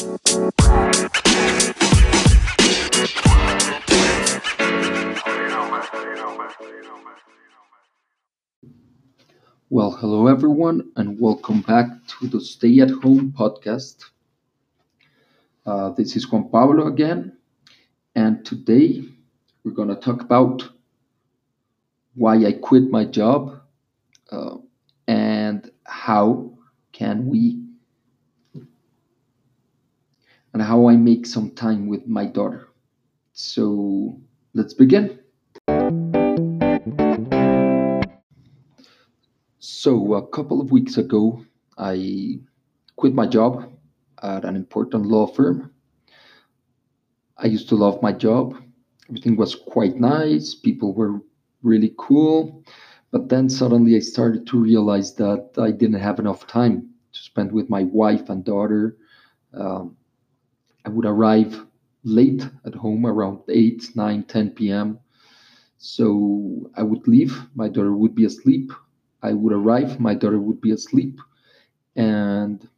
Well, hello everyone, and welcome back to the Stay at Home podcast. Uh, this is Juan Pablo again, and today we're going to talk about why I quit my job uh, and how can we and how I make some time with my daughter. So let's begin. So, a couple of weeks ago, I quit my job at an important law firm. I used to love my job. Everything was quite nice, people were really cool. But then suddenly I started to realize that I didn't have enough time to spend with my wife and daughter. Um, I would arrive late at home around 8, 9, 10 p.m. So I would leave, my daughter would be asleep. I would arrive, my daughter would be asleep, and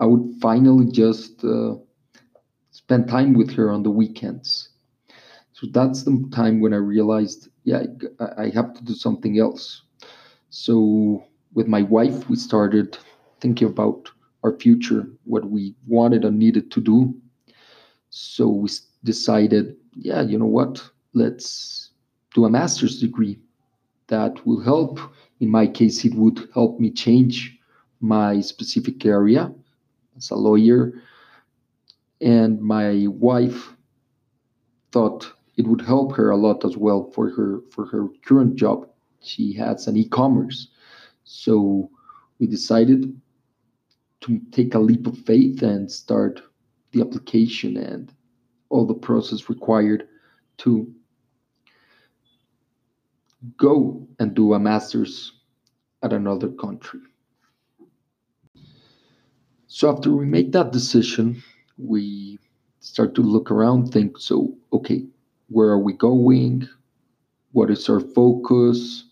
I would finally just uh, spend time with her on the weekends. So that's the time when I realized, yeah, I I have to do something else. So with my wife, we started thinking about our future, what we wanted and needed to do. So we decided, yeah, you know what? Let's do a master's degree that will help. In my case, it would help me change my specific area as a lawyer. And my wife thought it would help her a lot as well for her for her current job. She has an e-commerce, so we decided to take a leap of faith and start the application and all the process required to go and do a master's at another country. So after we make that decision, we start to look around, think, so okay, where are we going? What is our focus?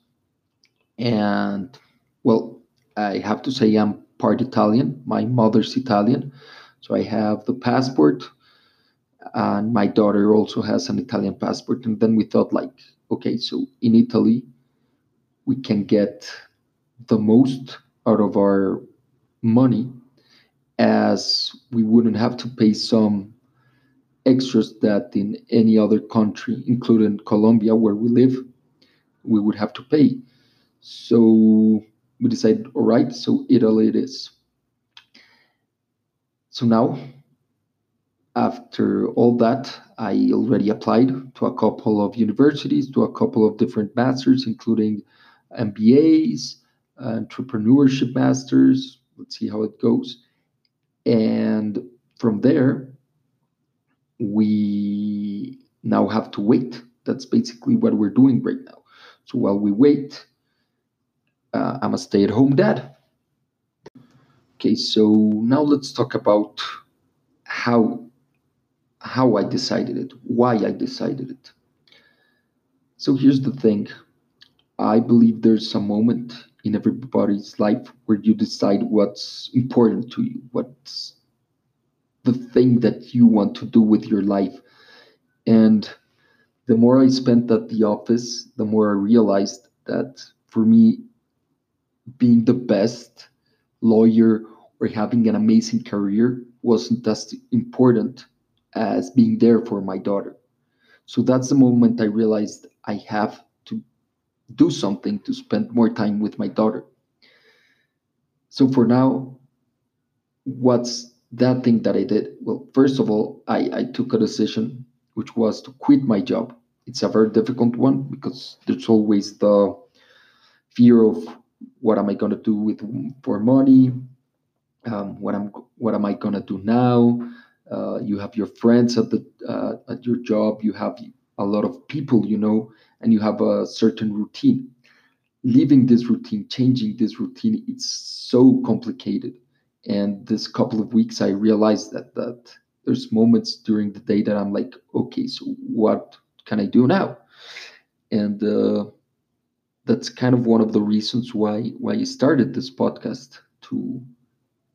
And well, I have to say I'm part Italian. My mother's Italian. So I have the passport, and my daughter also has an Italian passport. And then we thought, like, okay, so in Italy, we can get the most out of our money as we wouldn't have to pay some extras that in any other country, including Colombia, where we live, we would have to pay. So we decided, all right, so Italy it is. So now, after all that, I already applied to a couple of universities, to a couple of different masters, including MBAs, entrepreneurship masters. Let's see how it goes. And from there, we now have to wait. That's basically what we're doing right now. So while we wait, uh, I'm a stay at home dad. Okay, so now let's talk about how how I decided it, why I decided it. So here's the thing. I believe there's a moment in everybody's life where you decide what's important to you, what's the thing that you want to do with your life. And the more I spent at the office, the more I realized that for me, being the best lawyer or having an amazing career wasn't as important as being there for my daughter. So that's the moment I realized I have to do something to spend more time with my daughter. So for now, what's that thing that I did? Well, first of all, I, I took a decision, which was to quit my job. It's a very difficult one because there's always the fear of what am I going to do with for money? Um, what am what am I going to do now? Uh, you have your friends at the uh, at your job. You have a lot of people you know, and you have a certain routine. Leaving this routine, changing this routine, it's so complicated. And this couple of weeks, I realized that that there's moments during the day that I'm like, okay, so what can I do now? And uh, that's kind of one of the reasons why why I started this podcast to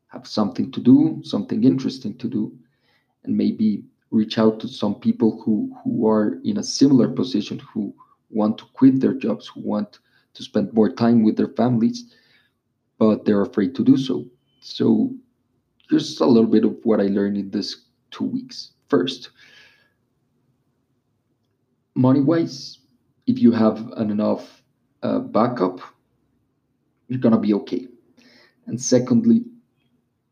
have something to do, something interesting to do, and maybe reach out to some people who, who are in a similar position, who want to quit their jobs, who want to spend more time with their families, but they're afraid to do so. So, here's a little bit of what I learned in this two weeks. First, money wise, if you have enough uh, backup, you're gonna be okay. And secondly,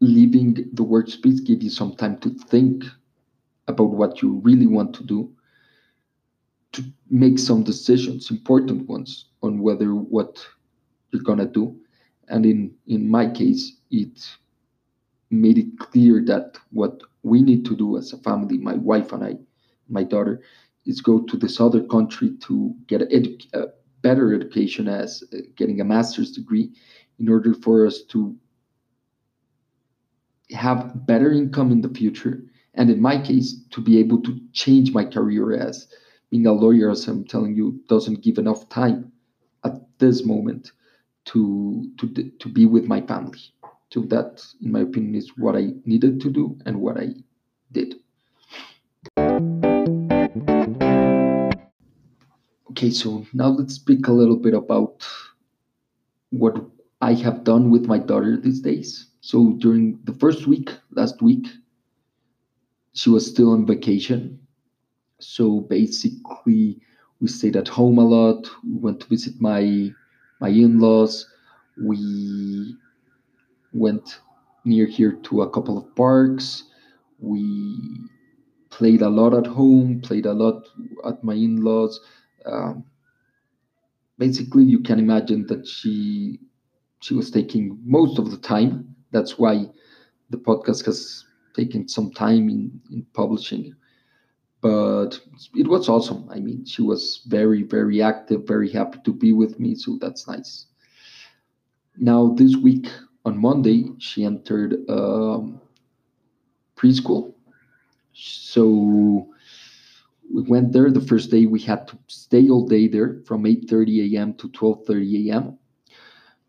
leaving the workspace give you some time to think about what you really want to do, to make some decisions, important ones, on whether what you're gonna do. And in in my case, it made it clear that what we need to do as a family, my wife and I, my daughter, is go to this other country to get edu- a better education as uh, getting a master's degree in order for us to have better income in the future and in my case to be able to change my career as being a lawyer as i'm telling you doesn't give enough time at this moment to to to be with my family. So that in my opinion is what i needed to do and what i did okay so now let's speak a little bit about what i have done with my daughter these days. So during the first week last week she was still on vacation. So basically we stayed at home a lot. We went to visit my my in-laws. We went near here to a couple of parks. We played a lot at home played a lot at my in-laws um, basically you can imagine that she she was taking most of the time. That's why the podcast has taken some time in, in publishing. But it was awesome. I mean she was very very active very happy to be with me so that's nice. Now this week on monday she entered um, preschool. So we went there the first day. We had to stay all day there from 8.30 a.m to 12.30 a.m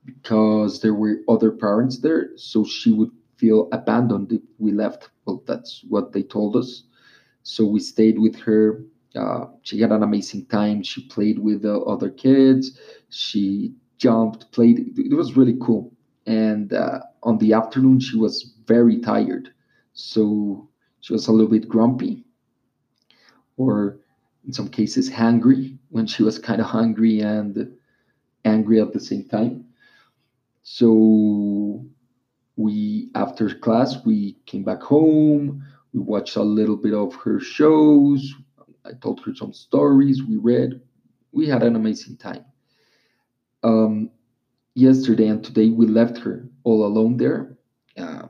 because there were other parents there. So she would feel abandoned if we left. Well that's what they told us. So we stayed with her. Uh, she had an amazing time. She played with the other kids. She jumped played. It was really cool. And uh, on the afternoon she was very tired. So she was a little bit grumpy or in some cases hungry when she was kind of hungry and angry at the same time. So we after class we came back home, we watched a little bit of her shows, I told her some stories, we read, we had an amazing time. Um, yesterday and today we left her all alone there. Uh,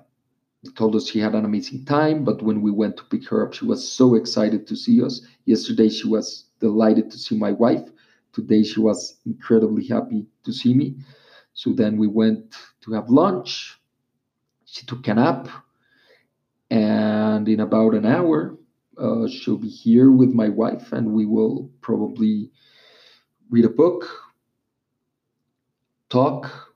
told us she had an amazing time, but when we went to pick her up, she was so excited to see us. Yesterday, she was delighted to see my wife. Today, she was incredibly happy to see me. So then we went to have lunch. She took a nap. And in about an hour, uh, she'll be here with my wife, and we will probably read a book, talk,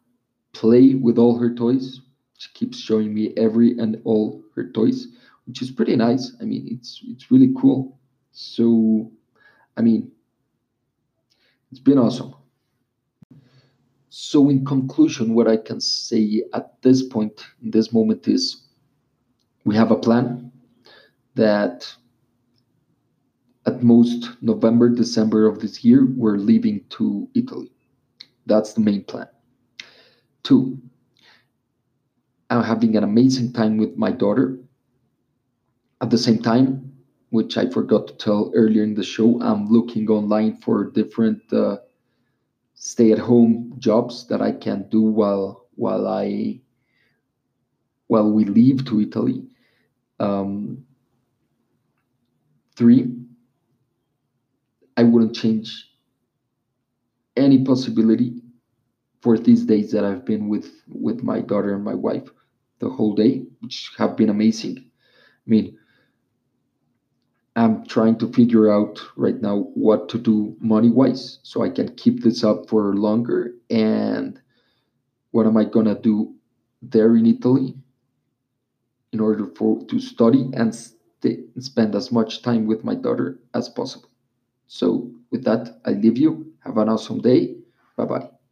play with all her toys, she keeps showing me every and all her toys, which is pretty nice. I mean, it's it's really cool. So, I mean, it's been awesome. So, in conclusion, what I can say at this point, in this moment, is we have a plan that at most November, December of this year, we're leaving to Italy. That's the main plan. Two, I'm having an amazing time with my daughter. At the same time, which I forgot to tell earlier in the show, I'm looking online for different uh, stay-at-home jobs that I can do while while I while we leave to Italy. Um, three, I wouldn't change any possibility for these days that I've been with with my daughter and my wife the whole day, which have been amazing. I mean, I'm trying to figure out right now what to do money wise so I can keep this up for longer. And what am I gonna do there in Italy? in order for to study and spend as much time with my daughter as possible. So with that, I leave you. Have an awesome day. Bye bye.